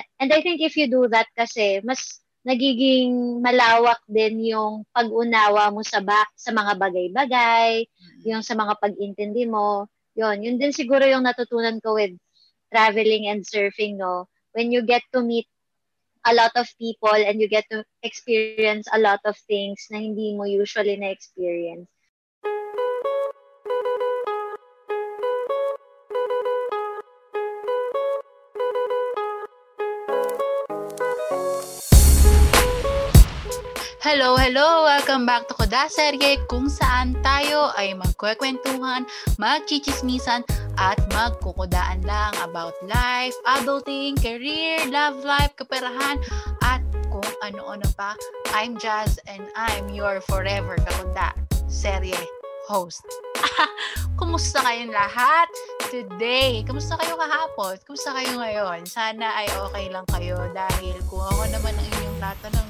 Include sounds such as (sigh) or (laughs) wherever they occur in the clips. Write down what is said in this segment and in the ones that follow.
And, and I think if you do that kasi, mas nagiging malawak din yung pag-unawa mo sa ba, sa mga bagay-bagay, mm-hmm. yung sa mga pag-intindi mo. Yun, yun din siguro yung natutunan ko with traveling and surfing, no? When you get to meet a lot of people and you get to experience a lot of things na hindi mo usually na-experience. Hello, hello! Welcome back to Koda Serye kung saan tayo ay magkwekwentuhan, magchichismisan, at magkukudaan lang about life, adulting, career, love life, kaperahan, at kung ano-ano pa. I'm Jazz and I'm your forever kakuda serye host. (laughs) Kumusta kayong lahat? Today, kumusta kayo kahapon? Kumusta kayo ngayon? Sana ay okay lang kayo dahil kung ako naman ang inyong tatanungin, ay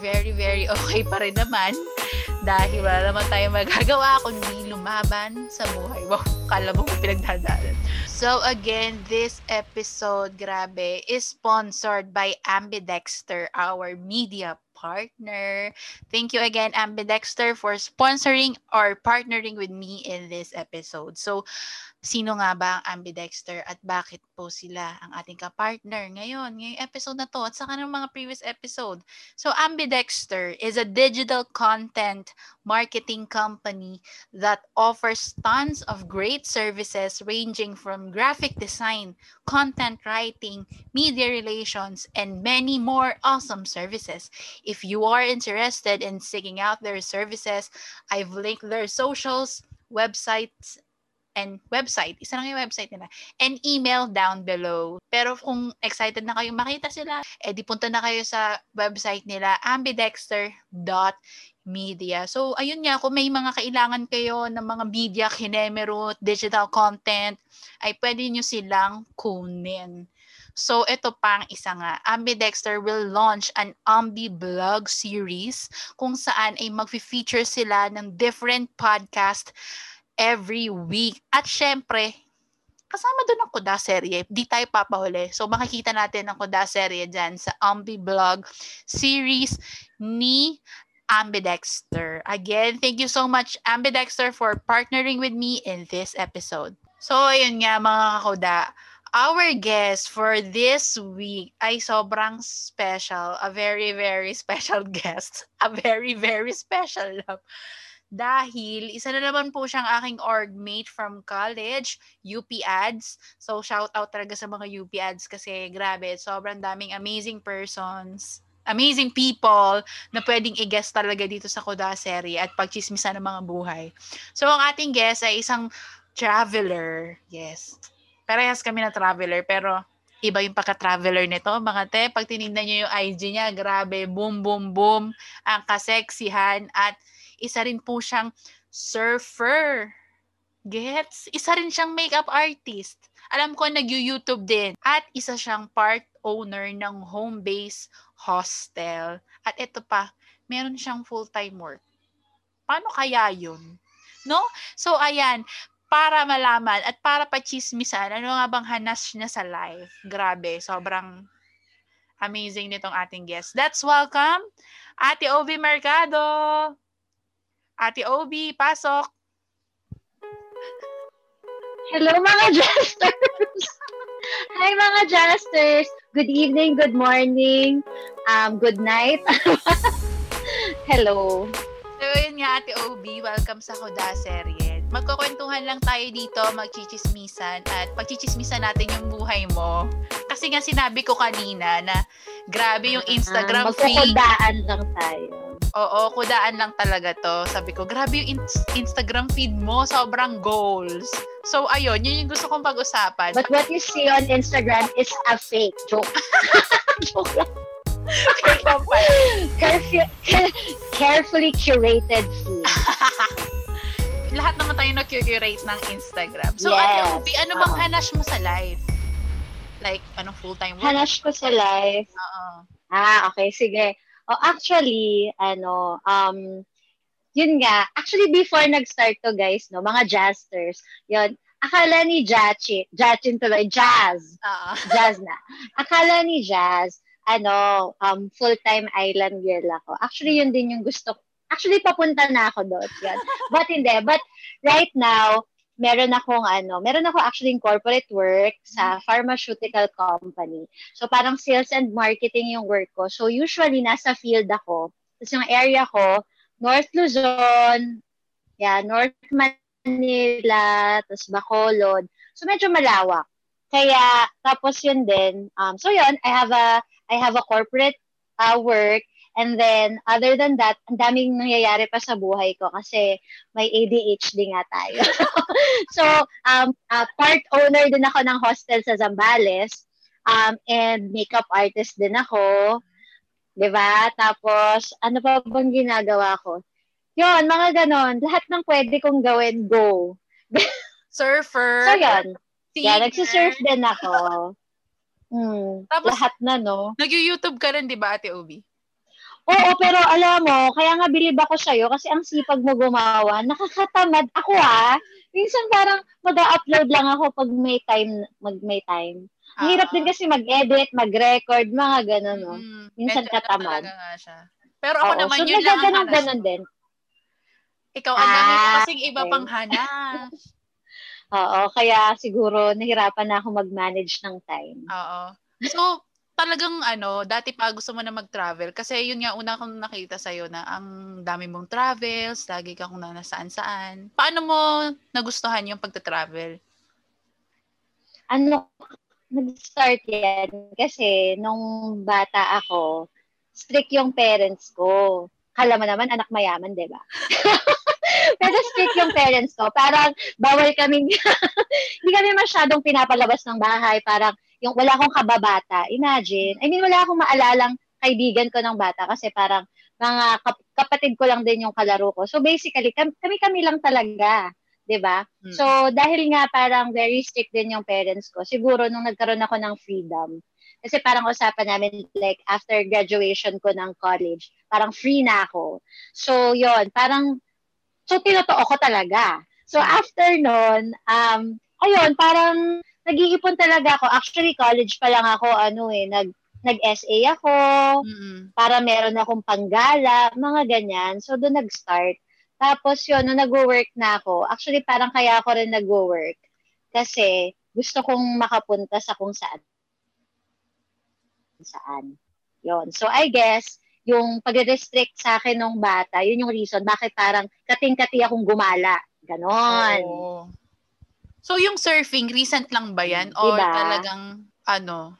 very, very okay pa rin naman. Dahil wala naman tayong magagawa kundi lumaban sa buhay. Wow, kala mo pinagdadaanan. So again, this episode, grabe, is sponsored by Ambidexter, our media partner. Thank you again, Ambidexter, for sponsoring or partnering with me in this episode. So, Sino nga ba ang ambidexter at bakit po sila ang ating kapartner ngayon, ngayong episode na to at saka ng mga previous episode. So Ambidexter is a digital content marketing company that offers tons of great services ranging from graphic design, content writing, media relations, and many more awesome services. If you are interested in seeking out their services, I've linked their socials, websites, and website. Isa lang yung website nila. And email down below. Pero kung excited na kayo makita sila, eh di punta na kayo sa website nila ambidexter.media. So, ayun nga, kung may mga kailangan kayo ng mga media, kinemerot, digital content, ay pwede nyo silang kunin. So, ito pang isa nga. Ambidexter will launch an Ambi blog series kung saan ay mag-feature sila ng different podcast every week. At syempre, kasama doon ang Kuda serye. Di tayo papahuli. So makikita natin ang Kuda serye dyan sa Ambi Blog series ni Ambidexter. Again, thank you so much Ambidexter for partnering with me in this episode. So ayun nga mga kakuda, our guest for this week ay sobrang special. A very, very special (laughs) guest. A very, very special love dahil isa na naman po siyang aking orgmate from college, UP Ads. So shout out talaga sa mga UP Ads kasi grabe, sobrang daming amazing persons, amazing people na pwedeng i-guest talaga dito sa Koda serie at pagchismisan ng mga buhay. So ang ating guest ay isang traveler. Yes. Parehas kami na traveler pero iba yung pagka-traveler nito, mga te. Pag tinignan niyo yung IG niya, grabe, boom, boom, boom. Ang kaseksihan at isa rin po siyang surfer. Gets? Isa rin siyang makeup artist. Alam ko nag-YouTube din. At isa siyang part owner ng home base hostel. At ito pa, meron siyang full-time work. Paano kaya yun? No? So, ayan, para malaman at para pachismisan, ano nga bang hanas niya sa life? Grabe, sobrang amazing nitong ating guest. Let's welcome Ate Ovi Mercado! Ate Obi, pasok. Hello mga (laughs) Jesters! Hi mga Jesters! Good evening, good morning, um, good night. (laughs) Hello. So yun nga Ate Obi, welcome sa Koda Serye. Magkukwentuhan lang tayo dito, magchichismisan at pagchichismisan natin yung buhay mo. Kasi nga sinabi ko kanina na grabe yung Instagram uh, feed. Magkukudaan lang tayo Oo, kudaan lang talaga to. Sabi ko, grabe yung in- Instagram feed mo, sobrang goals. So, ayun, yun yung gusto kong pag-usapan. But what you see on Instagram is a fake joke. (laughs) joke lang. Caref- carefully curated feed. (laughs) Lahat naman tayo na-curate ng Instagram. So, yes. ano, ano bang uh hanash mo sa life? Like, anong full-time work? Hanash ko sa life? Oo. Ah, okay, sige. Oh, actually, ano, um, yun nga, actually before nag-start to guys, no, mga jazzers, yun, akala ni Jachin, Jachin tuloy, Jazz. Oo. Jazz na. Akala ni Jazz, ano, um, full-time island girl ako. Actually, yun din yung gusto Actually, papunta na ako doon. Yan. But hindi. But right now, meron akong ano, meron ako actually in corporate work sa pharmaceutical company. So parang sales and marketing yung work ko. So usually nasa field ako. Tapos yung area ko, North Luzon, yeah, North Manila, tapos Bacolod. So medyo malawak. Kaya tapos yun din. Um, so yun, I have a I have a corporate uh, work And then, other than that, ang daming nangyayari pa sa buhay ko kasi may ADHD nga tayo. (laughs) so, um, uh, part owner din ako ng hostel sa Zambales. Um, and makeup artist din ako. 'di ba? Tapos, ano pa bang ginagawa ko? Yun, mga ganon. Lahat ng pwede kong gawin, go. (laughs) Surfer. so, yun. Singer. Yeah, nagsisurf din ako. Hmm, Tapos, lahat na, no? Nag-YouTube ka rin, di ba, Ate Obi? Oo, pero alam mo, kaya nga bilib ako sa'yo kasi ang sipag mo gumawa. Nakakatamad ako ha. Minsan parang mag-upload lang ako pag may time, mag may time. Ang hirap din kasi mag-edit, mag-record, mga gano'n, no? Mm, Minsan katamad. Nga siya. Pero ako Oo, naman, so yun lang ang ganun din. Ikaw, ang dami ah, kasing iba okay. pang hanap. (laughs) (laughs) Oo, kaya siguro nahirapan na ako mag-manage ng time. Oo. So, talagang ano, dati pa gusto mo na mag-travel kasi yun nga una kong nakita sa iyo na ang dami mong travels, lagi ka kung na nasaan-saan. Paano mo nagustuhan yung pagta-travel? Ano, nag-start yan kasi nung bata ako, strict yung parents ko. Kala mo naman, anak mayaman, di ba? (laughs) Pero strict yung parents ko. Parang bawal kami, (laughs) hindi kami masyadong pinapalabas ng bahay. Parang yung wala akong kababata. Imagine. I mean, wala akong maalalang kaibigan ko ng bata kasi parang mga kap- kapatid ko lang din yung kalaro ko. So basically, kami-kami lang talaga. 'di ba? Mm-hmm. So dahil nga parang very strict din yung parents ko, siguro nung nagkaroon ako ng freedom, kasi parang usapan namin like after graduation ko ng college, parang free na ako. So yon parang so tinotoo ko talaga. So after noon, um ayun, parang nag-iipon talaga ako. Actually, college pa lang ako, ano eh, nag, nag-SA ako, mm-hmm. para meron akong panggala, mga ganyan. So, doon nag-start. Tapos yun, nung nag-work na ako, actually parang kaya ako rin nag-work kasi gusto kong makapunta sa kung saan. Saan. Yun. So, I guess, yung pag-restrict sa akin nung bata, yun yung reason bakit parang kating-kati akong gumala. Ganon. Oh. So, yung surfing, recent lang ba yan? Or diba? talagang, ano,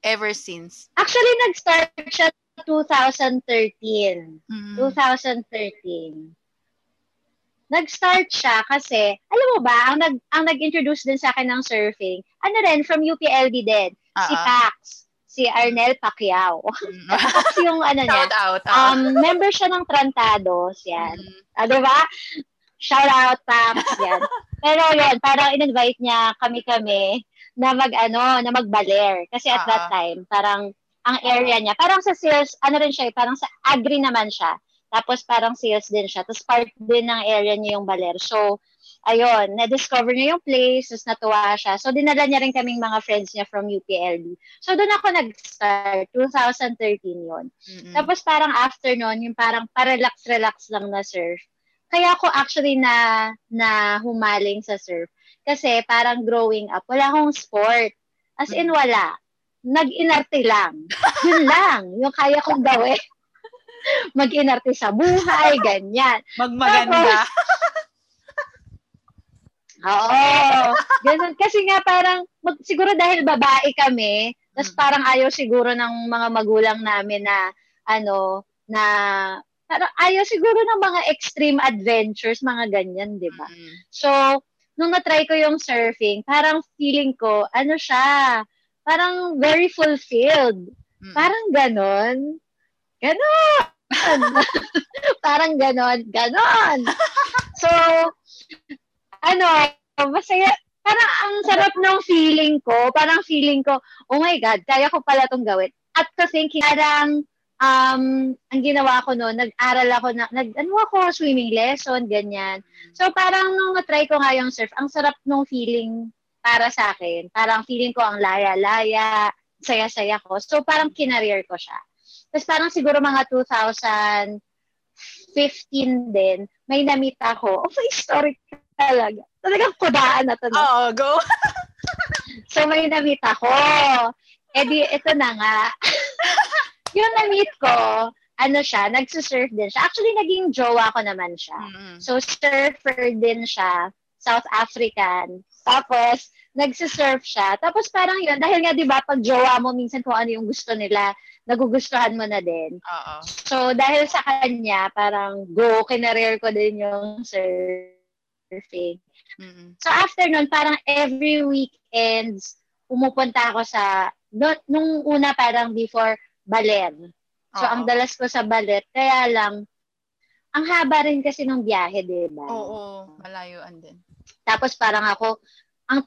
ever since? Actually, nag-start siya 2013. Mm-hmm. 2013. Nag-start siya kasi, alam mo ba, ang, nag, ang nag-introduce din sa akin ng surfing, ano rin, from UPLB din, uh-huh. si Pax si Arnel Pacquiao. (laughs) Mm. Pax yung ano niya. Out, out, out. Um, member siya ng Trantados, yan. Mm. Ah, diba? Shout out, Pax, yan. Pero yun, parang in-invite niya kami-kami na mag ano, na magbaler. Kasi at uh-huh. that time, parang ang area niya, parang sa sales, ano rin siya, parang sa agri naman siya. Tapos parang sales din siya. Tapos part din ng area niya yung baler. So, ayun, na-discover niya yung place, tapos natuwa siya. So, dinala niya rin kaming mga friends niya from UPLB. So, doon ako nag-start, 2013 yon mm-hmm. Tapos parang after nun, yung parang parelax-relax lang na surf kaya ako actually na na humaling sa surf kasi parang growing up wala akong sport. As in wala. Nag-inarte lang. Yun (laughs) lang. Yung kaya kong gawin. (laughs) Mag-inarte sa buhay, ganyan. Magmaganda. Oo. Ganun. Kasi nga parang, mag, siguro dahil babae kami, tapos mm. parang ayaw siguro ng mga magulang namin na, ano, na Parang ayaw siguro ng mga extreme adventures, mga ganyan, di ba? Mm-hmm. So, nung na-try ko yung surfing, parang feeling ko, ano siya, parang very fulfilled. Mm-hmm. Parang ganon. Ganon! (laughs) parang ganon, ganon. So, ano, masaya, parang ang sarap ng feeling ko, parang feeling ko, oh my God, kaya ko pala itong gawin. At to think, parang um, ang ginawa ko noon, nag-aral ako na, nag, ano ako, swimming lesson, ganyan. So, parang nung na-try ko nga yung surf, ang sarap nung feeling para sa akin. Parang feeling ko ang laya-laya, saya-saya ko. So, parang kinareer ko siya. Tapos parang siguro mga 2015 din, may namit ako. Oh, may story talaga. Talagang kudaan na to. Oo, oh, go. (laughs) so, may namit ako. Eh di, ito na nga. (laughs) yung na-meet ko, ano siya, nagsusurf din siya. Actually, naging jowa ko naman siya. Mm-hmm. So, surfer din siya. South African. Tapos, nagsusurf siya. Tapos parang yun, dahil nga di ba pag jowa mo, minsan kung ano yung gusto nila, nagugustuhan mo na din. Oo. So, dahil sa kanya, parang go, kinareer ko din yung surfing. Mm-hmm. So, after nun, parang every weekends, pumupunta ako sa, no, nung una parang before, baler. So, Oo. ang dalas ko sa balet, kaya lang, ang haba rin kasi ng biyahe, di ba? Oo, malayuan din. Tapos parang ako, ang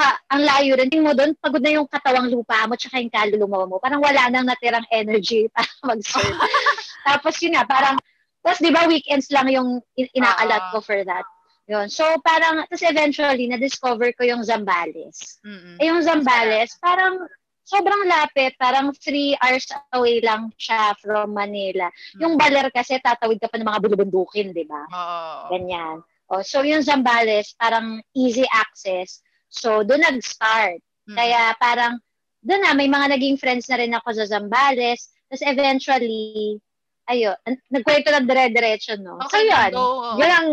ha, ang layo rin. Tingin mo doon, pagod na yung katawang lupa mo tsaka yung kaluluwa mo. Parang wala nang natirang energy (laughs) para mag-surf. (laughs) Tapos yun nga, parang, tapos di ba weekends lang yung inaalat ko for that. Yun. So, parang, tapos eventually, na-discover ko yung Zambales. Mm-hmm. Eh, yung Zambales, parang sobrang lapit, parang three hours away lang siya from Manila. Mm-hmm. Yung Baler kasi, tatawid ka pa ng mga bulubundukin, di ba? Oh. Ganyan. Oh, so, yung Zambales, parang easy access. So, doon nag-start. Mm-hmm. Kaya parang, doon na, may mga naging friends na rin ako sa Zambales. Tapos eventually, ayun, nagkwento ng dire-diretso, no? Okay, so, yun. Go, oh. Yun ang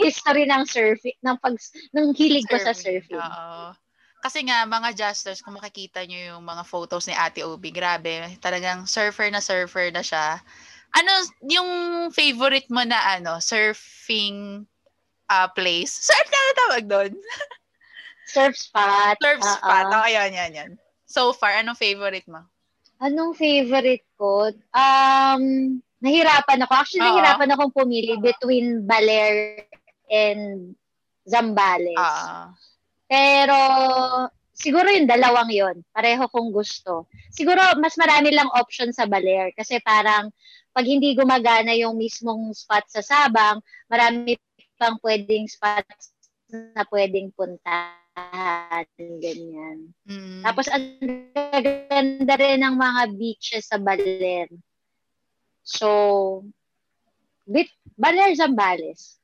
history ng surfing, ng pag, ng hilig surfing. ko sa surfing. Oo. Kasi nga, mga justers, kung makikita nyo yung mga photos ni Ate Obi, grabe, talagang surfer na surfer na siya. Ano, yung favorite mo na ano, surfing uh, place? Surf na tawag doon? surf spot. Surf uh-uh. spot. Oh, ayan, yan, yan. So far, anong favorite mo? Anong favorite ko? Um, nahirapan ako. Actually, Uh-oh. nahirapan akong pumili between Baler and Zambales. Uh-oh. Pero, siguro yung dalawang yon Pareho kong gusto. Siguro, mas marami lang option sa Baler. Kasi parang, pag hindi gumagana yung mismong spot sa Sabang, marami pang pwedeng spots na pwedeng puntahan ganyan. Mm. Tapos ang ganda rin ng mga beaches sa Baler. So, bit, Baler Zambales.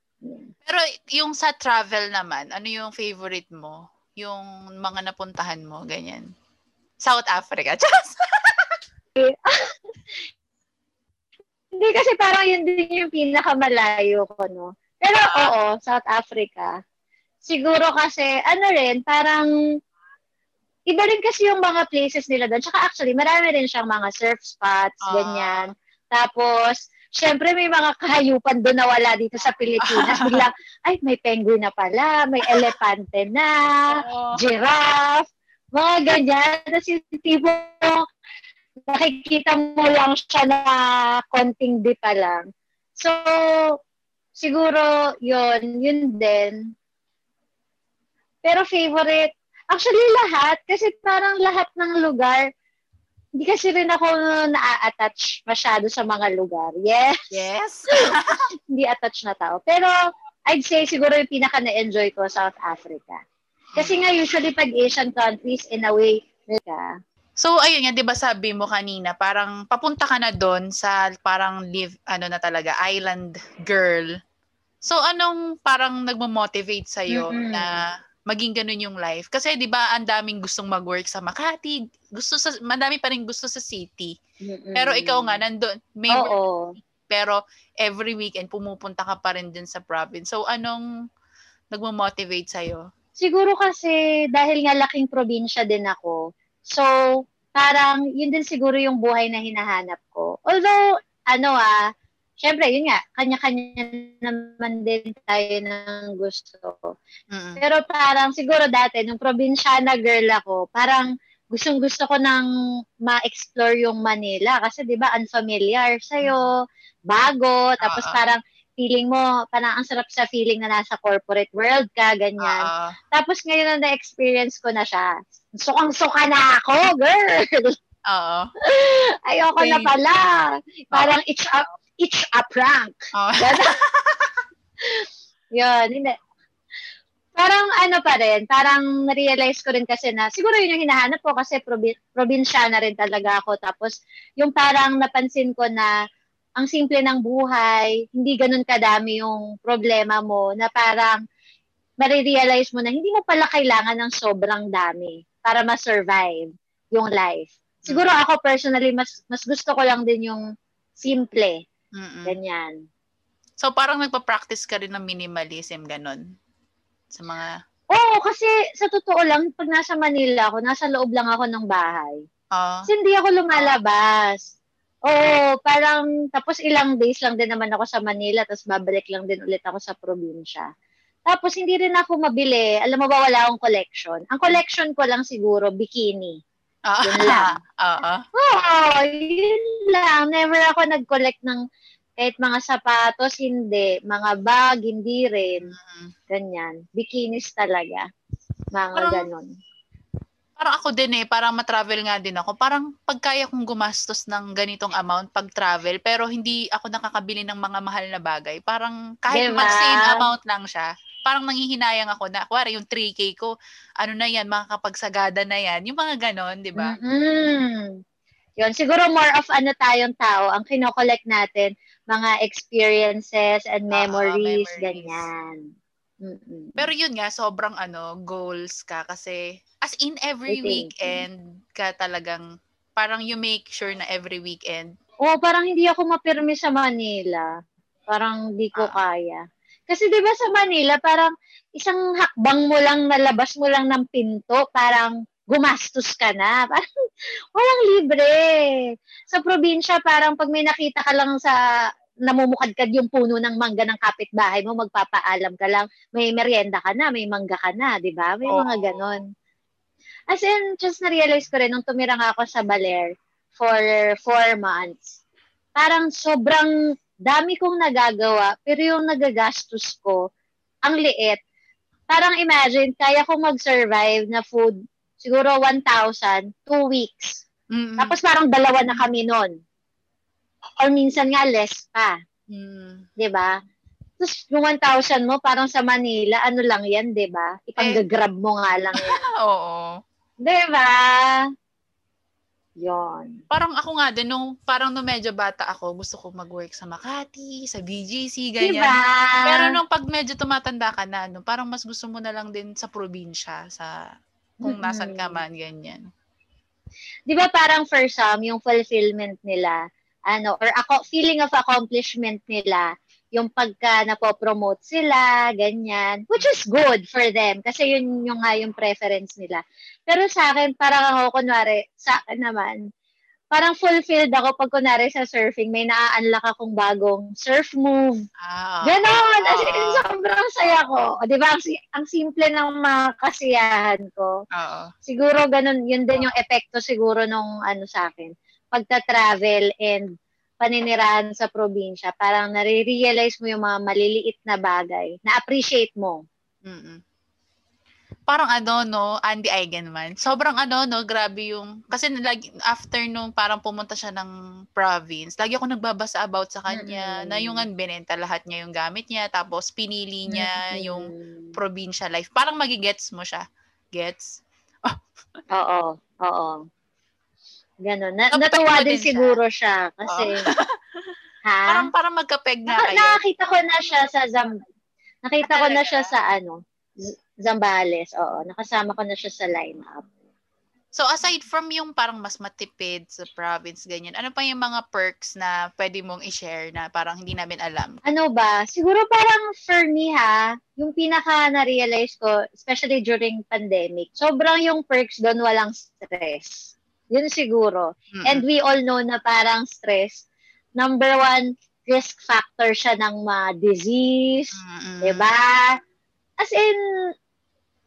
Pero yung sa travel naman, ano yung favorite mo? Yung mga napuntahan mo, ganyan. South Africa. (laughs) (laughs) Hindi kasi parang yun din yung pinakamalayo ko, no? Pero uh, oo, South Africa siguro kasi, ano rin, parang, iba rin kasi yung mga places nila doon. Tsaka actually, marami rin siyang mga surf spots, uh, ganyan. Tapos, syempre may mga kahayupan doon na wala dito sa Pilipinas. (laughs) Biglang, ay, may penguin na pala, may elepante na, uh, giraffe, mga ganyan. Tapos yung tipo, nakikita mo lang siya na konting di pa lang. So, siguro, yun, yun din. Pero favorite, actually lahat, kasi parang lahat ng lugar, hindi kasi rin ako na-attach masyado sa mga lugar. Yes. Yes. (laughs) hindi attach na tao. Pero I'd say siguro yung pinaka na-enjoy ko South Africa. Kasi nga usually pag Asian countries in a way, ka. So ayun nga 'di ba sabi mo kanina parang papunta ka na doon sa parang live ano na talaga island girl. So anong parang nagmo-motivate sa iyo mm-hmm. na maging ganun yung life. Kasi 'di ba, ang daming gustong mag-work sa Makati, gusto sa madami pa rin gusto sa city. Mm-mm. Pero ikaw nga nandoon, may Oo. pero every weekend pumupunta ka pa rin din sa province. So anong nagmo-motivate sa iyo? Siguro kasi dahil nga laking probinsya din ako. So parang yun din siguro yung buhay na hinahanap ko. Although ano ah, syempre, yun nga, kanya-kanya naman din tayo ng gusto. Mm-hmm. Pero parang siguro dati, nung probinsyana girl ako, parang gustong gusto ko nang ma-explore yung Manila kasi 'di ba unfamiliar sa iyo, bago, tapos uh-huh. parang feeling mo, parang ang sarap sa feeling na nasa corporate world ka, ganyan. Uh-huh. Tapos ngayon na na-experience ko na siya. Sukang-suka na ako, girl! Oo. (laughs) Ayoko na Same. pala. Parang it's a, it's a prank. (laughs) Ganon. Yun, hindi. Parang ano pa rin, parang na-realize ko rin kasi na, siguro yun yung hinahanap ko kasi probi- probinsya na rin talaga ako. Tapos, yung parang napansin ko na ang simple ng buhay, hindi ganun kadami yung problema mo, na parang marirealize mo na hindi mo pala kailangan ng sobrang dami para ma-survive yung life. Siguro ako personally, mas mas gusto ko lang din yung simple, Mm-mm. ganyan. So, parang nagpa-practice ka rin ng minimalism, ganun? Sa mga... Oo, kasi sa totoo lang, pag nasa Manila ako, nasa loob lang ako ng bahay. Oh, Kasi hindi ako lumalabas. Oo, parang tapos ilang days lang din naman ako sa Manila, tapos babalik lang din ulit ako sa probinsya. Tapos hindi rin ako mabili. Alam mo ba, wala akong collection. Ang collection ko lang siguro, bikini. Ah, Yun lang. (laughs) Oo. Oo, yun lang. Never ako nag-collect ng kahit mga sapatos, hindi. Mga bag, hindi rin. Mm. Ganyan. Bikinis talaga. Mga Parang- ganon. Parang ako din eh, parang matravel nga din ako. Parang pagkaya kong gumastos ng ganitong amount pag travel, pero hindi ako nakakabili ng mga mahal na bagay. Parang kahit Diba? mag-same amount lang siya, parang nanghihinayang ako na, kuwari yung 3K ko, ano na yan, makakapagsagada na yan. Yung mga ganon, di ba? mm Yun, siguro more of ano tayong tao, ang kinokollect natin, mga experiences and Oo, memories, memories. ganyan. Mm-mm. Pero yun nga, sobrang ano, goals ka kasi as in every weekend ka talagang parang you make sure na every weekend. Oo, parang hindi ako mapirmi sa Manila. Parang di ko Ah. kaya. Kasi 'di ba sa Manila, parang isang hakbang mo lang nalabas mo lang ng pinto, parang gumastos ka na. (laughs) Parang walang libre. Sa probinsya, parang pag may nakita ka lang sa namumukadkad yung puno ng mangga ng kapitbahay mo, magpapaalam ka lang, may merienda ka na, may mangga ka na, di ba? May Oo. mga ganon. As in, just na-realize ko rin, nung tumira nga ako sa Baler for four months, parang sobrang dami kong nagagawa, pero yung nagagastos ko, ang liit. Parang imagine, kaya kong mag-survive na food, siguro 1,000, two weeks. Mm. Tapos parang dalawa na kami nun. Or minsan nga less pa. Mm. ba? Tapos yung 1,000 mo, parang sa Manila, ano lang yan, ba? Ipang-grab mo nga lang yan. (laughs) Oo. ba? Yon. Parang ako nga din, nung, parang nung medyo bata ako, gusto ko mag-work sa Makati, sa BGC, ganyan. Diba? Pero nung pag medyo tumatanda ka na, no, parang mas gusto mo na lang din sa probinsya, sa kung nasan ka man, ganyan. Di ba parang for some, yung fulfillment nila, ano, or ako, feeling of accomplishment nila, yung pagka napopromote sila, ganyan, which is good for them, kasi yun yung nga yung preference nila. Pero sa akin, parang ako, kunwari, sa akin naman, parang fulfilled ako pag kunwari sa surfing, may naa-unlock akong bagong surf move, Ah, Ganon! As in, sobrang saya ko. O, di ba? Ang, si- ang simple ng mga kasiyahan ko. oo. Siguro ganun, yun din yung epekto siguro nung ano sa akin. Pagta-travel and paninirahan sa probinsya, parang nare-realize mo yung mga maliliit na bagay, na-appreciate mo. Mm-mm. Parang ano, no, Andy Eigenman. Sobrang ano, no, grabe yung, kasi lagi, after nung parang pumunta siya ng province, lagi ako nagbabasa about sa kanya, Mm-mm. na yung binenta lahat niya yung gamit niya, tapos pinili niya yung Mm. provincial life. Parang magigets mo siya. Gets? Oo, oo. Ganon. Na, natuwa din din siguro siya. Kasi, (laughs) ha? Parang, parang magkapeg nga Naka- kayo. nakakita ko na siya sa Zam Nakita Ah, ko na siya sa ano, Z- Zambales. Oo, nakasama ko na siya sa lineup. So aside from yung parang mas matipid sa province, ganyan, ano pa yung mga perks na pwede mong i-share na parang hindi namin alam? Ano ba? Siguro parang for me ha, yung pinaka na-realize ko, especially during pandemic, sobrang yung perks doon walang stress. Yun siguro. Mm-mm. And we all know na parang stress, number one, risk factor siya ng mga disease, Mm-mm. 'di ba? As in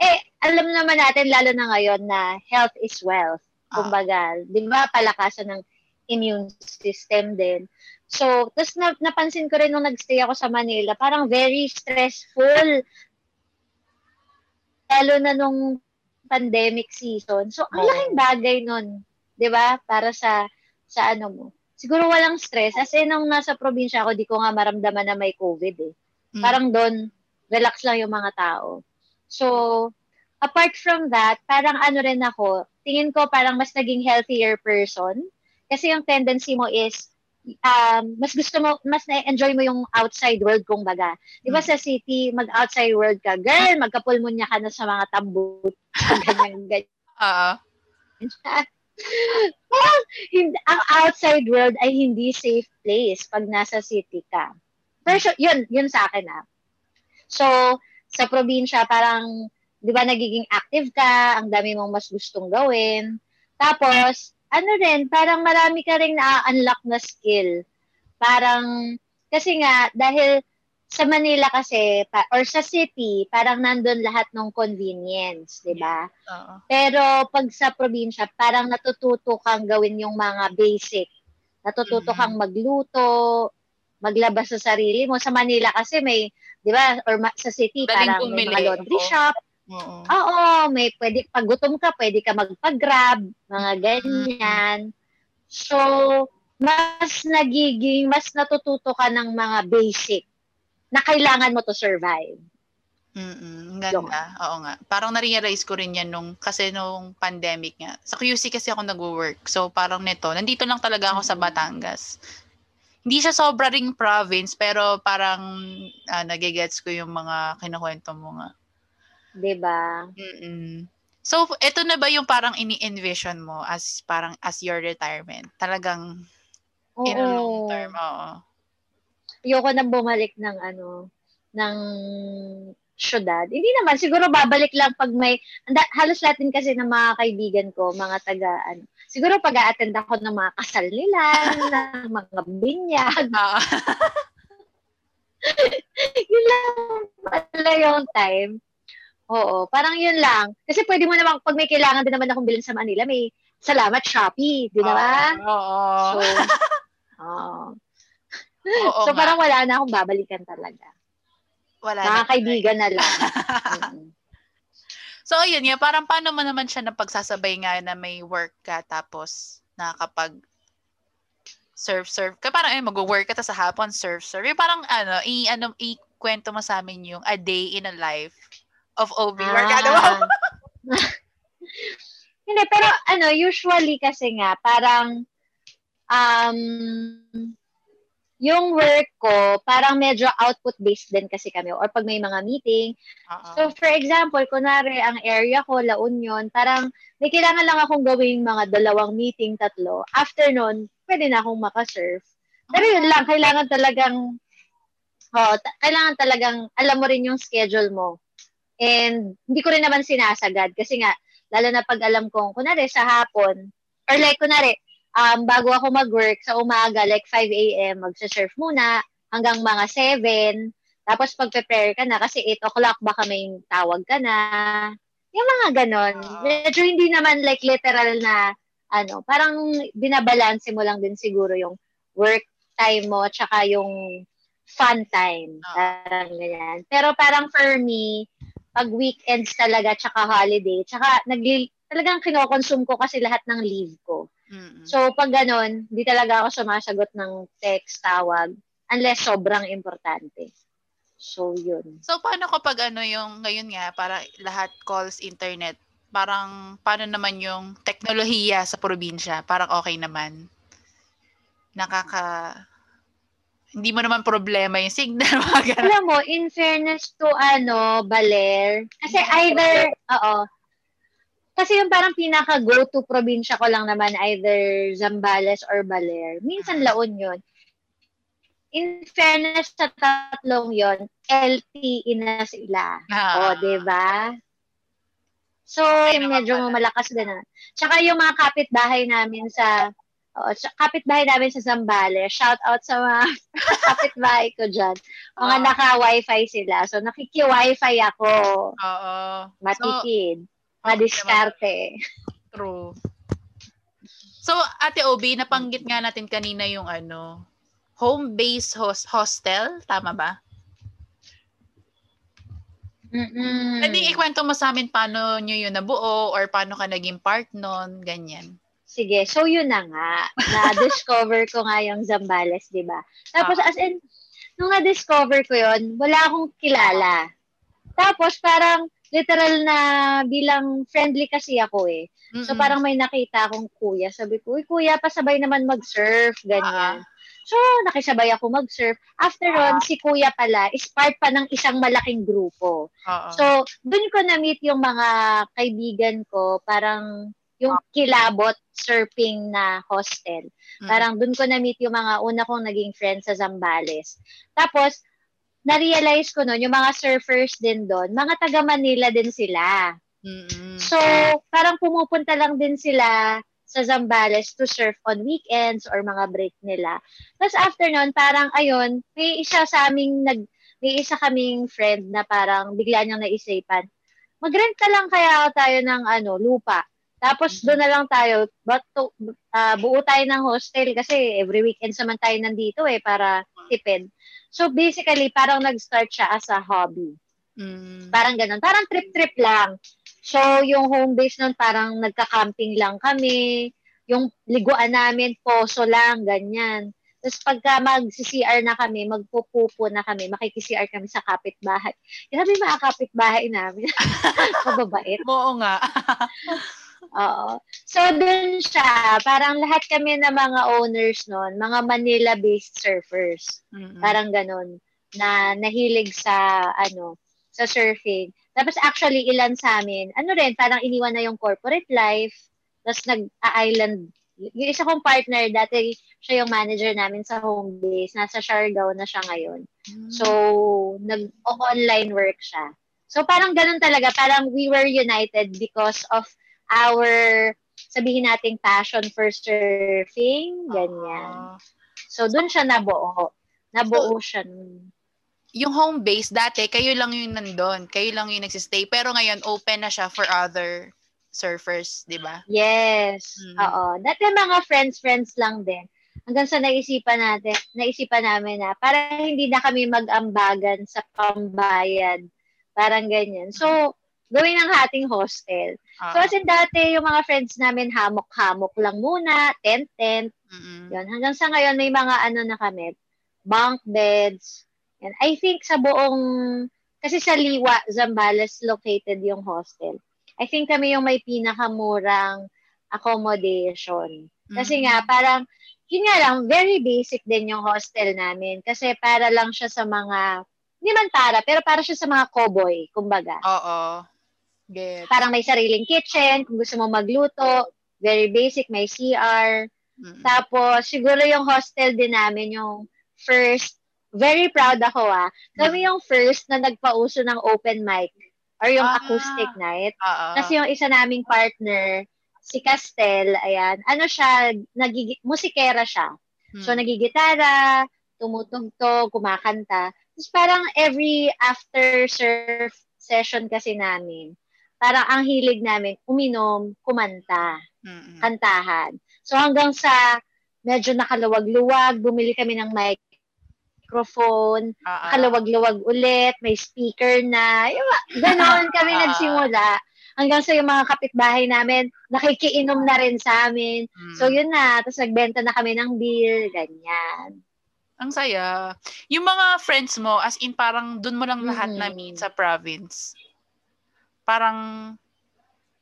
eh alam naman natin lalo na ngayon na health is wealth. Ah. Kumbaga, 'di ba palakasan ng immune system din. So, tapos na, napansin ko rin nung nagstay ako sa Manila, parang very stressful. Lalo na nung pandemic season. So, ang laking bagay nun. 'Di ba? Para sa sa ano mo. Siguro walang stress. As in, nung nasa probinsya ako, di ko nga maramdaman na may COVID eh. Mm. Parang doon, relax lang yung mga tao. So, apart from that, parang ano rin ako, tingin ko parang mas naging healthier person. Kasi yung tendency mo is, um, mas gusto mo, mas na-enjoy mo yung outside world kung baga. Di ba mm. sa city, mag-outside world ka, girl, magkapulmonya ka na sa mga tambut, (laughs) ganyan, ganyan. Oo. Hindi, (laughs) ang outside world ay hindi safe place pag nasa city ka. Pero yun, yun sa akin ah. So, sa probinsya, parang, di ba, nagiging active ka, ang dami mong mas gustong gawin. Tapos, ano rin, parang marami ka rin na-unlock na skill. Parang, kasi nga, dahil sa Manila kasi pa, or sa city, parang nandun lahat ng convenience, 'di ba? Uh-huh. Pero pag sa probinsya, parang natututo kang gawin yung mga basic. Natututo mm-hmm. kang magluto, maglabas sa sarili mo. Sa Manila kasi may, 'di ba, or ma- sa city Daling parang may mga laundry ako. shop. Oo. Oo, may pwede pag gutom ka, pwede ka magpa-grab, mga ganyan. Mm-hmm. So, mas nagiging, mas natututo ka ng mga basic na kailangan mo to survive. Mm ganda. Oo nga. Parang na-realize ko rin yan nung, kasi nung pandemic nga. Sa QC kasi ako nag-work. So parang nito, nandito lang talaga ako sa Batangas. Hindi siya sobra ring province, pero parang uh, nagigets ko yung mga kinukwento mo nga. 'Di ba? Mm. So, ito na ba yung parang ini-envision mo as parang as your retirement? Talagang Oo. in a long term, oo ayoko nang bumalik ng ano, ng syudad. Hindi naman, siguro babalik lang pag may, anda, halos lahat din kasi ng mga kaibigan ko, mga taga, ano, siguro pag a-attend ako ng mga kasal nila, (laughs) ng mga binyag. (laughs) Yun lang pala yung time. Oo, parang yun lang. Kasi pwede mo naman, pag may kailangan din naman akong bilhin sa Manila, may salamat Shopee, di ba? Oo. So, (laughs) oh. Oo so, nga. parang wala na akong babalikan talaga. Wala Mga na. kaibigan na lang. (laughs) so, yun nga, parang paano mo naman siya napagsasabay nga na may work ka tapos nakakapag surf surf ka parang eh mag-work ka ta sa hapon surf surf yung parang ano i ano i kwento mo sa amin yung a day in a life of OB ah. work ano (laughs) hindi pero ano usually kasi nga parang um yung work ko, parang medyo output-based din kasi kami. Or pag may mga meeting. Uh-oh. So, for example, kunwari, ang area ko, La Union, parang may kailangan lang akong gawing mga dalawang meeting, tatlo. After nun, pwede na akong makasurf. Pero yun lang, kailangan talagang, oh, ta- kailangan talagang, alam mo rin yung schedule mo. And, hindi ko rin naman sinasagad. Kasi nga, lalo na pag alam kong, kunwari, sa hapon, or like, kunwari, um, bago ako mag-work sa umaga, like 5 a.m., magsa-surf muna hanggang mga 7. Tapos pag-prepare ka na kasi 8 o'clock baka may tawag ka na. Yung mga ganon. Medyo hindi naman like literal na ano, parang binabalanse mo lang din siguro yung work time mo tsaka yung fun time. Parang ganyan. Pero parang for me, pag weekends talaga tsaka holiday, tsaka nag talagang kinokonsume ko kasi lahat ng leave ko. So, pag ganun, hindi talaga ako sumasagot ng text, tawag, unless sobrang importante. So, yun. So, paano kapag ano yung, ngayon nga, para lahat calls internet, parang, paano naman yung teknolohiya sa probinsya? Parang okay naman. Nakaka, hindi mo naman problema yung signal. (laughs) Alam mo, in fairness to, ano, Baler, kasi either, oo, kasi yung parang pinaka go-to probinsya ko lang naman either Zambales or Baler. Minsan ah. Laon yun. In fairness sa tatlong yon LTE na sila. Ah. O, di ba? So, Ay, medyo malakas din na. Tsaka yung mga kapitbahay namin sa Oh, kapitbahay namin sa Zambales. Shout out sa mga (laughs) kapitbahay ko dyan. Mga oh. naka-wifi sila. So, nakiki-wifi ako. Oo. Matikid. So, Madiskarte. True. So, Ate Obi, napanggit nga natin kanina yung ano, home-based host hostel, tama ba? Mm-mm. Pwede ikwento mo sa amin paano nyo yun nabuo or paano ka naging part nun, ganyan. Sige, so yun na nga. Na-discover ko nga yung Zambales, di ba? Tapos Ah. as in, nung na-discover ko yun, wala akong kilala. Tapos parang literal na bilang friendly kasi ako eh. So Mm-mm. parang may nakita akong kuya. Sabi ko, uy kuya, pasabay naman mag-surf, ganyan. Ah. So nakisabay ako mag-surf. After ron, si kuya pala is part pa ng isang malaking grupo. Oo. So, doon ko na-meet yung mga kaibigan ko, parang yung kilabot surfing na hostel. Parang doon ko na-meet yung mga una kong naging friends sa Zambales. Tapos, na-realize ko noon, yung mga surfers din doon, mga taga Manila din sila. Mm-mm. So, parang pumupunta lang din sila sa Zambales to surf on weekends or mga break nila. Tapos after nun, parang ayun, may isa sa aming nag may isa kaming friend na parang bigla niyang naisipan, mag-rent na lang kaya tayo ng ano, lupa. Tapos doon na lang tayo, but to, ah, buo tayo ng hostel kasi every weekend naman tayo nandito eh para tipid. So basically, parang nag-start siya as a hobby. Mm. Parang ganun. Parang trip-trip lang. So, yung home base nun, parang nagka-camping lang kami. Yung liguan namin, poso lang, ganyan. Tapos pagka mag-CCR na kami, magpupupo na kami, makikicr kami sa kapitbahay. Grabe mga kapitbahay namin. (laughs) Mababait. (laughs) Oo nga. (laughs) Oo. So, dun siya, parang lahat kami na mga owners nun, mga Manila-based surfers. Mm-mm. Parang ganun, na nahilig sa, ano, sa surfing. Tapos actually, ilan sa amin, ano rin, parang iniwan na yung corporate life, tapos nag-island. Yung isa kong partner, dati siya yung manager namin sa home base, nasa Siargao na siya ngayon. So, nag-online work siya. So, parang ganun talaga, parang we were united because of our, sabihin nating passion for surfing, ganyan. Ah. So, dun siya nabuo. Nabuo siya. yung home base, dati, kayo lang yung nandun. Kayo lang yung nagsistay. Pero ngayon, open na siya for other surfers, di ba? Yes. Mm. Oo. Dati mga friends-friends lang din. Hanggang sa naisipan natin, naisipan namin na para hindi na kami mag-ambagan sa pambayad. Parang ganyan. So, gawin ng hating hostel. Oo. So, as in dati, yung mga friends namin, hamok-hamok lang muna, tent-tent. Mm-mm. Yun. Hanggang sa ngayon, may mga ano na kami, bunk beds. Yan. I think sa buong, kasi sa Liwa, Zambales located yung hostel. I think kami yung may pinakamurang accommodation. Kasi nga, parang, yun nga lang, very basic din yung hostel namin. Kasi para lang siya sa mga, hindi man para, pero para siya sa mga cowboy, kumbaga. Oo. Get. Parang may sariling kitchen, kung gusto mo magluto, very basic, may CR. Mm-mm. Tapos, siguro yung hostel din namin, yung first, very proud ako ah. Kami yung first na nagpauso ng open mic or yung Ah. acoustic night. Oo. Kasi yung isa naming partner, si Castel, ayan, ano siya, nagigi- musikera siya. So, Mm. nagigitara, tumutugtog, kumakanta. Tapos parang every after surf session kasi namin, parang ang hilig namin, uminom, kumanta Mm-mm. kantahan. So hanggang sa medyo nakaluwag-luwag, bumili kami ng microphone, Oo. nakaluwag-luwag ulit, may speaker na, yung, ganon (laughs) kami Ah. nagsimula. Hanggang sa yung mga kapitbahay namin, nakikiinom na rin sa amin. Mm. So yun na, tapos nagbenta na kami ng beer, ganyan. Ang saya. Yung mga friends mo, as in parang dun mo lang lahat Mm. na-meet sa province. Parang,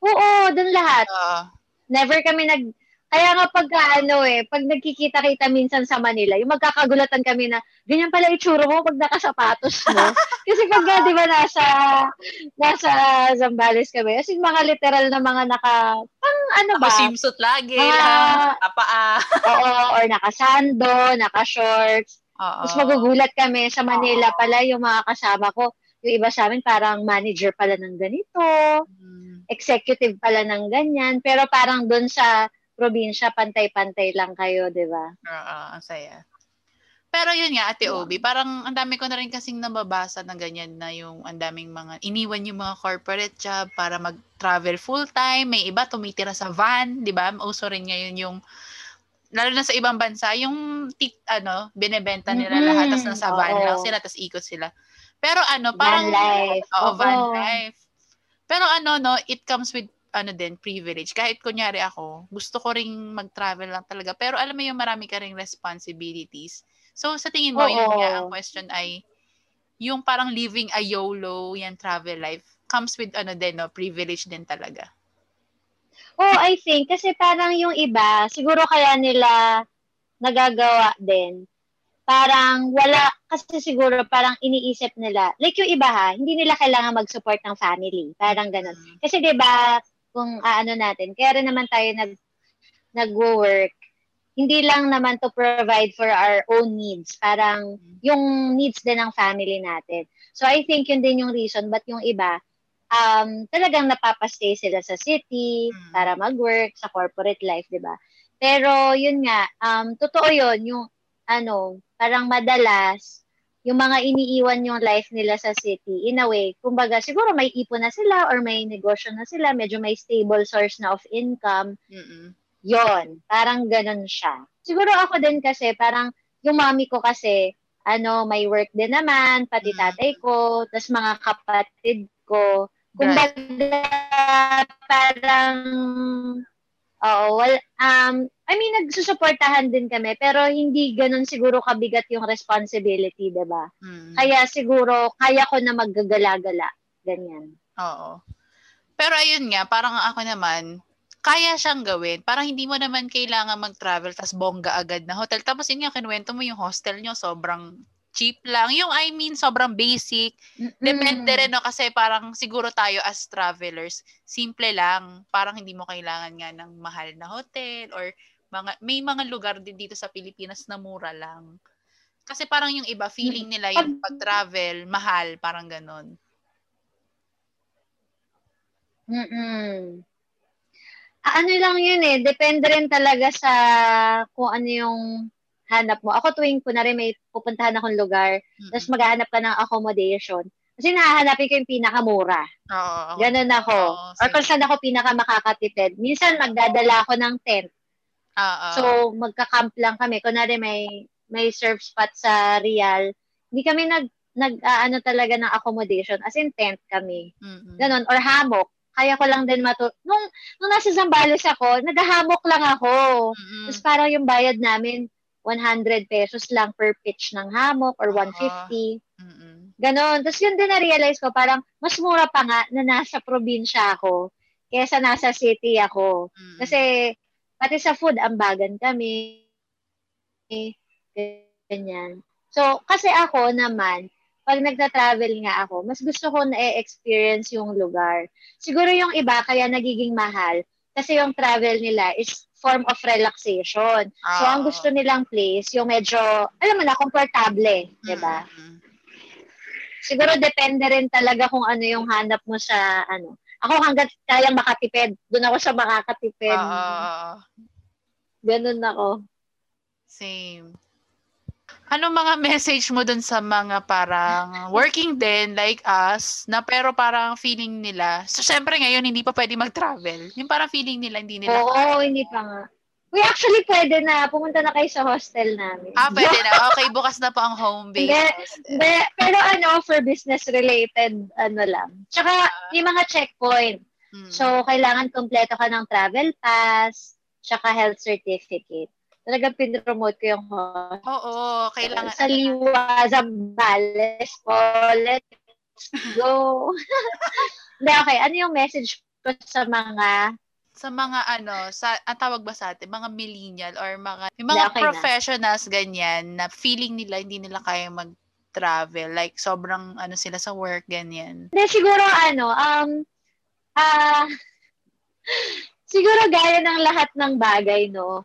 Oo, dun lahat. uh, Never kami nag... Kaya nga pagka ano eh, pag nagkikita-kita minsan sa Manila, yung magkakagulatan kami na, ganyan pala itsura mo pag nakasapatos mo. (laughs) Kasi pag nga, di ba, nasa, nasa Zambales kami, as in mga literal na mga naka, pang ano ba? swimsuit lagi. Mga- lahat, kapaa. (laughs) Oo, or nakasando, naka-shorts. Oo. Tapos magugulat kami sa Manila pala yung mga kasama ko. Yung iba sa amin parang manager pala ng ganito, Mm. executive pala ng ganyan. Pero parang doon sa probinsya, pantay-pantay lang kayo, di ba? Oo, ang saya. Pero yun nga, Ate. Obi, parang ang dami ko na rin kasing nababasa na ganyan na yung ang daming mga, iniwan yung mga corporate job para mag-travel full-time. May iba tumitira sa van, di ba? Uso rin ngayon yung, lalo na sa ibang bansa, yung tik, ano, binebenta nila Mhm. lahat, tapos nasa van Oo. lang sila, tapos ikot sila. Pero ano, Van parang, life. Oo, van Oo. life. Pero ano, no, it comes with ano din, privilege. Kahit kunyari ako, gusto ko ring mag-travel lang talaga. Pero alam mo yung marami ka ring responsibilities. So, sa tingin mo, Oo. yun nga, ang question ay, yung parang living a YOLO, yan travel life, comes with ano din, no, privilege din talaga. Oh, I think, kasi parang yung iba, siguro kaya nila nagagawa din. Parang wala, kasi siguro parang iniisip nila, like yung iba ha, hindi nila kailangan mag-support ng family. Parang ganun. Mm. Kasi 'di ba kung aano natin, kaya rin naman tayo nag nag-work, hindi lang naman to provide for our own needs, parang yung needs din ng family natin. So I think yun din yung reason but yung iba um talagang napapastay sila sa city mm. para mag-work sa corporate life, 'di ba? Pero yun nga, um totoo yun yung ano, parang madalas yung mga iniiwan yung life nila sa city, in a way, kumbaga, siguro may ipon na sila or may negosyo na sila, medyo may stable source na of income. Mm-mm. Yon, parang ganun siya. Siguro ako din kasi, parang yung mami ko kasi, ano, may work din naman, pati tatay ko, tas mga kapatid ko. Kumbaga, parang Oo, well, um, I mean, nagsusuportahan din kami, pero hindi ganun siguro kabigat yung responsibility, di ba? Mm. Kaya siguro, kaya ko na maggagala-gala. Ganyan. Oo. Pero ayun nga, parang ako naman, kaya siyang gawin. Parang hindi mo naman kailangan mag-travel tas bongga agad na hotel. Tapos yun nga, kinuwento mo yung hostel nyo, sobrang cheap lang. Yung I mean, sobrang basic. Mm-hmm. Depende rin, no? Kasi parang siguro tayo as travelers, simple lang. Parang hindi mo kailangan nga ng mahal na hotel or mga, may mga lugar din dito sa Pilipinas na mura lang. Kasi parang yung iba, feeling nila yung pag-travel, mahal, parang ganon. Mm-mm. Ano lang yun eh, depende rin talaga sa kung ano yung hanap mo. Ako tuwing po na rin may pupuntahan akong lugar, mm-hmm. tapos maghahanap ka ng accommodation. Kasi nahahanapin ko yung pinakamura. Oo. Ganun ako. Oo, Or kung saan ako pinaka makakatipid. Minsan magdadala ako ng tent. Oo. So magka-camp lang kami. Kunwari may may surf spot sa Real. Hindi kami nag nag uh, ano talaga ng accommodation as in tent kami. Mm-hmm. Ganon or hammock. Kaya ko lang din matu nung nung nasa Zambales ako, naghahamok lang ako. Mm-hmm. Tapos parang yung bayad namin 100 pesos lang per pitch ng hammock or 150. Uh-huh. Ganon. Tapos yun din na-realize ko, parang mas mura pa nga na nasa probinsya ako kesa nasa city ako. Mm-hmm. Kasi pati sa food, ambagan kami. Ganyan. So, kasi ako naman, pag nagta-travel nga ako, mas gusto ko na-experience yung lugar. Siguro yung iba, kaya nagiging mahal. Kasi yung travel nila is form of relaxation. Oh. So, ang gusto ah. nilang place, yung medyo, alam mo na, komportable? Mm-hmm. Siguro depende rin talaga kung ano yung hanap mo sa, ano. Ako hanggat kayang makatipid, doon ako sa makakatipid. Uh, Ganun ako. Same. Ano mga message mo dun sa mga parang working din like us na pero parang feeling nila, so syempre ngayon hindi pa pwede mag-travel. Yung parang feeling nila hindi nila Oo, kaya. hindi pa nga. We actually pwede na. Pumunta na kayo sa hostel namin. Ah, pwede (laughs) na. Okay, bukas na po ang home base. Hindi, pero ano, for business related, ano lang. Tsaka, uh, yung mga checkpoint. Hmm. So, kailangan kompleto ka ng travel pass, tsaka health certificate talagang pinromote ko yung host. Oo, kailangan. Sa Liwa, Zambales po, let's go. (laughs) Hindi, okay. Ano yung message ko sa mga sa mga ano, sa ang tawag ba sa atin, mga millennial or mga yung mga okay professionals na. ganyan na feeling nila hindi nila kaya mag-travel, like sobrang ano sila sa work ganyan. Hindi siguro ano, um ah uh, (laughs) siguro gaya ng lahat ng bagay, no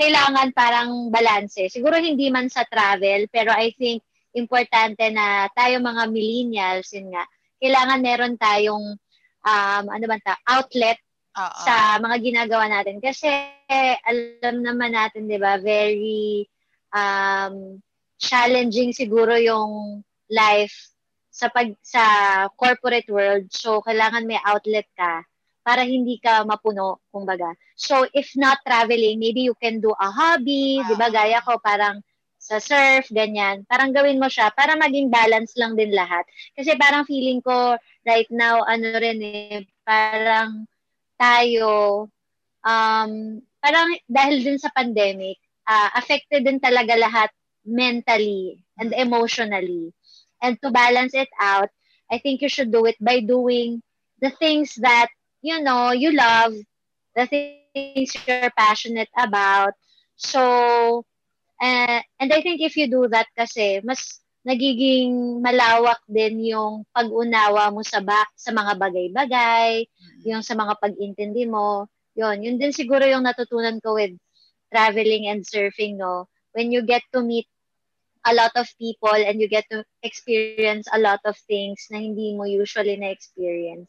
kailangan parang balanse. Siguro hindi man sa travel, pero I think importante na tayo mga millennials, yun nga, kailangan meron tayong um, ano ba ta, outlet Uh-oh. sa mga ginagawa natin. Kasi alam naman natin, di ba, very um, challenging siguro yung life sa pag sa corporate world. So, kailangan may outlet ka para hindi ka mapuno, kumbaga. So, if not traveling, maybe you can do a hobby, wow. di ba? Gaya ko, parang sa surf, ganyan. Parang gawin mo siya para maging balance lang din lahat. Kasi parang feeling ko right now, ano rin eh, parang tayo, um, parang dahil din sa pandemic, uh, affected din talaga lahat mentally and emotionally. And to balance it out, I think you should do it by doing the things that, you know, you love, the things you're passionate about. So, uh, and I think if you do that kasi, mas nagiging malawak din yung pag-unawa mo sa ba- sa mga bagay-bagay, mm-hmm. yung sa mga pag-intindi mo. Yun, yun din siguro yung natutunan ko with traveling and surfing, no? When you get to meet a lot of people and you get to experience a lot of things na hindi mo usually na-experience,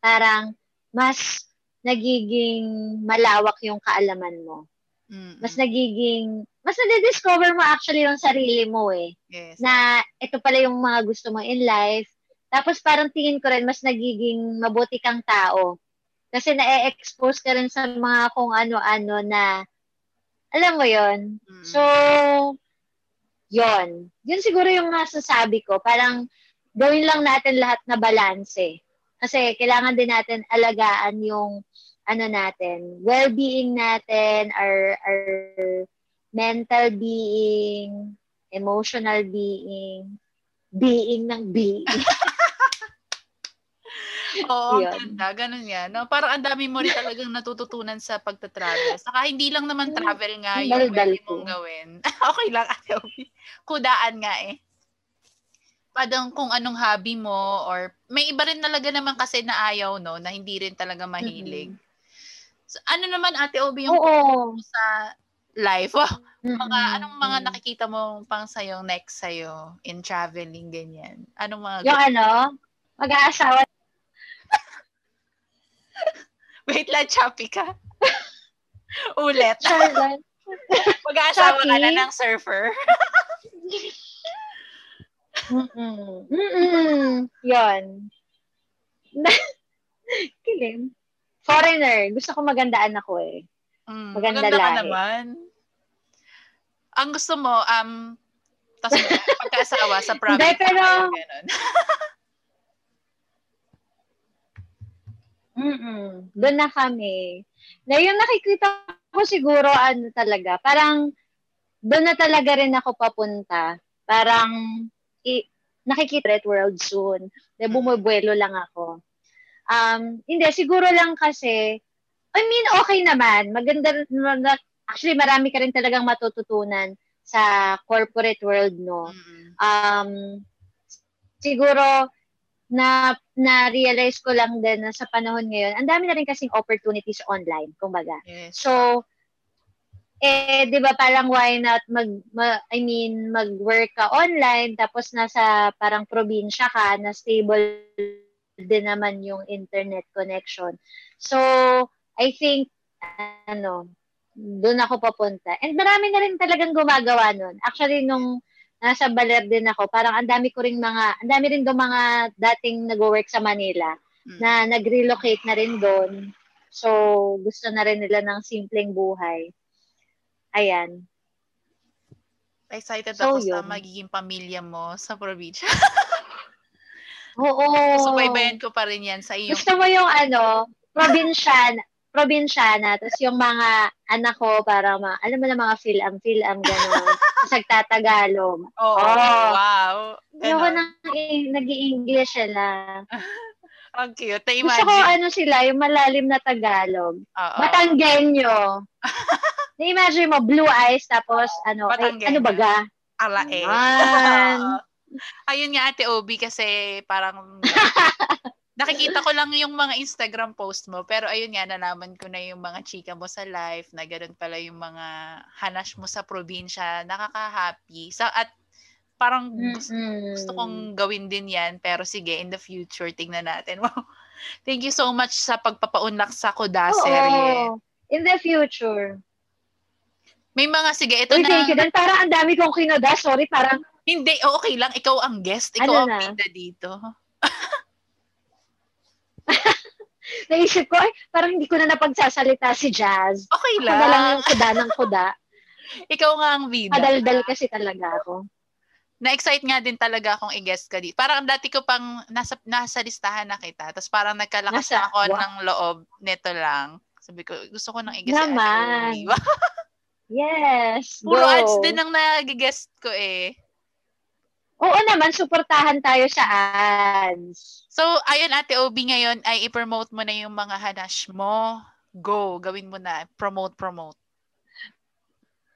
parang mas nagiging malawak yung kaalaman mo. Mm-hmm. Mas nagiging mas na-discover mo actually yung sarili mo eh. Yes. Na ito pala yung mga gusto mo in life. Tapos parang tingin ko rin, mas nagiging mabuti kang tao. Kasi na-expose ka rin sa mga kung ano-ano na, alam mo yon mm. So, yon Yun siguro yung masasabi ko. Parang gawin lang natin lahat na balance eh. Kasi kailangan din natin alagaan yung ano natin, well-being natin, our, our mental being, emotional being, being ng being. (laughs) Oo, Yun. ganda. Ganun yan. No? Parang ang dami mo rin talagang natututunan sa pagta-travel. Saka hindi lang naman travel nga yung pwede mong gawin. (laughs) okay lang, Ate Obi. Kudaan nga eh. Padang kung anong hobby mo or may iba rin talaga naman kasi na ayaw, no? Na hindi rin talaga mahilig. Mm-hmm. Ano naman, Ate Obi, yung Oo. sa life. Wow. (laughs) Mga, anong mga nakikita mo pang sa'yo, next sa'yo in traveling, ganyan? Anong mga... Yung ano? Mag-aasawa. (laughs) Wait lang, choppy ka. (laughs) Ulit. Mag-aasawa ka na ng surfer. Mm-mm. Mm-mm. Yun. Kilim. Foreigner. Gusto ko magandaan ako eh. Mm, maganda, maganda ka naman ang gusto mo, um, tapos pagkaasawa sa province. Hindi, pero... Mm Doon na kami. Na yung nakikita ko siguro, ano talaga, parang doon na talaga rin ako papunta. Parang i- nakikita Red World soon. Na bumubuelo lang ako. Um, hindi, siguro lang kasi, I mean, okay naman. Maganda, actually marami ka rin talagang matututunan sa corporate world no um siguro na na-realize ko lang din na sa panahon ngayon, ang dami na rin kasing opportunities online, kumbaga. Yes. So, eh, di ba parang why not mag, ma, I mean, mag-work ka online, tapos nasa parang probinsya ka, na stable din naman yung internet connection. So, I think, ano, doon ako papunta. And marami na rin talagang gumagawa nun. Actually, nung nasa Baler din ako, parang ang dami ko rin mga, ang dami rin doon mga dating nag-work sa Manila mm. na nag-relocate na rin doon. So, gusto na rin nila ng simpleng buhay. Ayan. Excited so, ako yun. sa magiging pamilya mo sa probinsya. (laughs) Oo. Subaybayan ko pa rin yan sa iyo. Gusto mo yung ano, probinsyan, probinsyana, tapos yung mga anak ko para ma, alam mo na mga film, film, gano'n. tapos nagtatagalog. Oh, oh, wow. Yung ko nang nag-i-English sila. (laughs) Ang cute. Na Gusto ko ano sila, yung malalim na Tagalog. Uh-oh. Batanggenyo. (laughs) Na-imagine mo, blue eyes, tapos ano, ay, ano baga? Alae. (laughs) Ayun nga, Ate Obi, kasi parang (laughs) nakikita ko lang yung mga Instagram post mo, pero ayun nga, nalaman ko na yung mga chika mo sa life, na ganun pala yung mga hanash mo sa probinsya, nakaka-happy. Sa, at parang gusto, mm-hmm. gusto kong gawin din yan, pero sige, in the future, tingnan natin. (laughs) Wow. Thank you so much sa pagpapaunlak sa Kuda Oo, serye. In the future. May mga, sige, ito Uy, na. Thank you. Dan, parang ang dami kong kinuda. Sorry, parang... Hindi, okay lang. Ikaw ang guest. Ikaw ano ang na? bida dito. (laughs) Naisip ko, ay, parang hindi ko na napagsasalita si Jazz. Okay lang. Ako na lang yung kuda ng kuda. (laughs) Ikaw nga ang bida. Padaldal kasi talaga ako. na-excite nga din talaga akong i-guest ka dito. Parang dati ko pang nasa, nasa listahan na kita. Tapos parang nagkalakas Nasa- na ako wow. ng loob nito lang. Sabi ko, gusto ko nang i-guest Naman. si. (laughs) Yes. Puro go. ads din ang nag-guest ko eh. Oo naman, suportahan tayo sa ads. So, ayun Ate Obi ngayon ay i-promote mo na yung mga hanash mo. Go, gawin mo na. Promote, promote.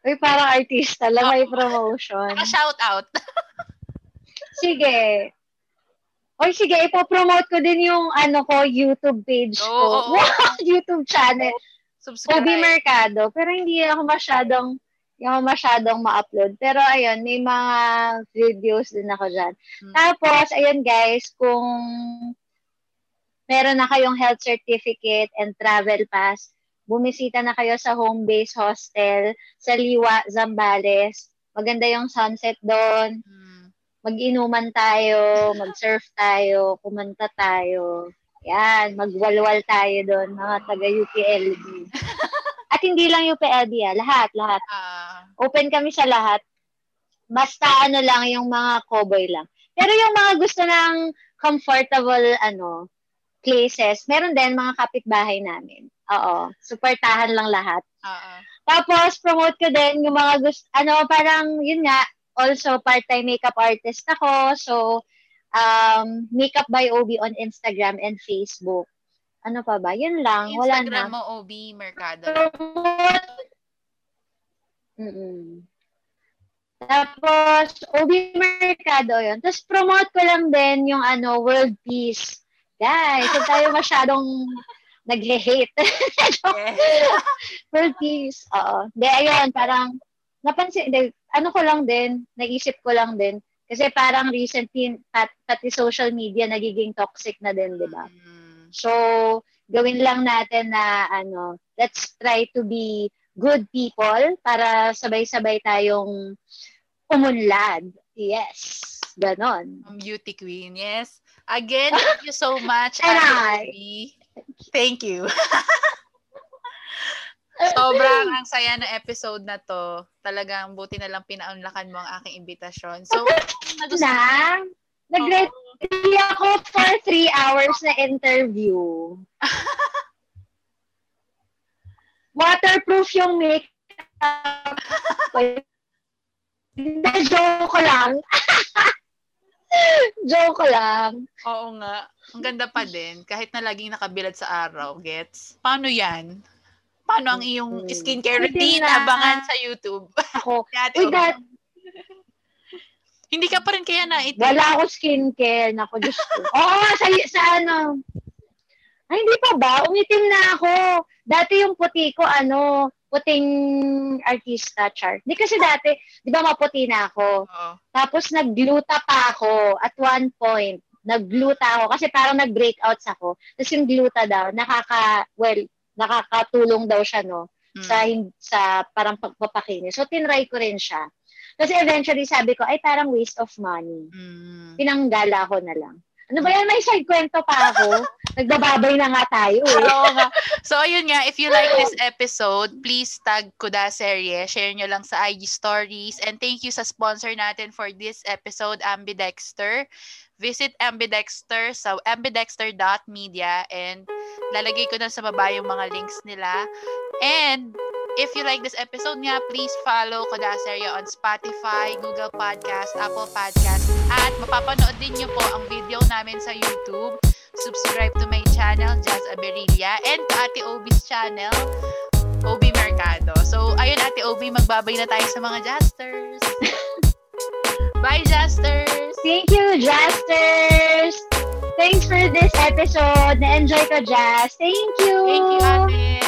Uy, parang artista lang, may Oo. promotion. Saka shout out. (laughs) Sige. Oy, sige, ipopromote ko din yung ano ko, YouTube page ko. Oo, oo. Wow, (laughs) YouTube channel. Subscribe. Obi Mercado. Pero hindi ako masyadong, hindi ako masyadong ma-upload. Pero ayun, may mga videos din ako dyan. Hmm. Tapos, ayun guys, kung meron na kayong health certificate and travel pass, bumisita na kayo sa home base hostel sa Liwa, Zambales. Maganda yung sunset doon. Hmm. Mag-inuman tayo, mag-surf tayo, kumanta tayo. Yan, magwalwal tayo doon, mga taga UPLB. (laughs) At hindi lang UPLB ah, lahat, lahat. Ah, Open kami sa lahat. Basta ano lang, yung mga cowboy lang. Pero yung mga gusto ng comfortable, ano, places, meron din mga kapitbahay namin. Oo, supportahan lang lahat. ah, ah. Tapos, promote ko din yung mga gusto, ano, parang, yun nga, also part-time makeup artist ako. So, um, Makeup by Obi on Instagram and Facebook. Ano pa ba? Yun lang. Wala Instagram na. mo, Obi Mercado. Mm-mm. Tapos, Obi Mercado yun. Tapos, promote ko lang din yung ano, World Peace. Guys, huwag tayo (laughs) masyadong nag-hate. (laughs) Yes. World Peace. Oo. De, ayun, parang, napansin, de, ano ko lang din, naisip ko lang din, kasi parang recently, pat, pati social media nagiging toxic na din, di ba? Mm. So, gawin lang natin na, ano, let's try to be good people para sabay-sabay tayong umunlad. Yes. Ganon. Beauty queen, yes. Again, thank you so (laughs) much, And Ate I. Obi. Thank you. (laughs) Sobrang ang saya ng episode na to. Talagang buti na lang pinaunlakan mo ang aking imbitasyon. So, nagustuhan (laughs) Na, nag-ready ako for three hours na interview. (laughs) Waterproof yung makeup. Hindi, joke lang. (laughs) joke lang. Oo nga. Ang ganda pa din. Kahit na laging nakabilad sa araw. Gets? Paano yan? Paano ang iyong Mm. skincare routine? Abangan sa YouTube. Ako, (laughs) uy, that, Hindi ka pa rin kaya na ito. wala ako skincare. Naku, Diyos ko. (laughs) Oo, sa, sa ano. Ay, hindi pa ba? Umitim na ako. Dati yung puti ko, ano, puting artista, char. Hindi kasi dati, di ba maputi na ako. Oo. Tapos nag-gluta pa ako at one point. Nag-gluta ako kasi parang nag-breakouts ako. Tapos yung gluta daw, nakaka, well, nakakatulong daw siya, no? Mm. Sa, hin- sa parang pagpapakinis. So, tinry ko rin siya. Kasi eventually, sabi ko, ay, parang waste of money. Mm. Pinanggala ko na lang. Ano ba yan? May side kwento pa ako. (laughs) Nagbababay na nga tayo eh. Oo nga. So, ayun nga, if you like this episode, please tag Kuda Serye. Share nyo lang sa IG stories. And thank you sa sponsor natin for this episode, Ambidexter. Visit Ambidexter sa ambidexter.media and lalagay ko na sa baba yung mga links nila. And if you like this episode nga, please follow Kuda Serye on Spotify, Google Podcast, Apple Podcast, at mapapanood din nyo po ang video namin sa YouTube subscribe to my channel, Jazz Aberilla, and to Ate Obi's channel, Obi Mercado. So, ayun, Ate Obi, magbabay na tayo sa mga Jasters. (laughs) Bye, Jasters! Thank you, Jasters! Thanks for this episode. Na-enjoy ko, Jazz. Thank you! Thank you, Ate.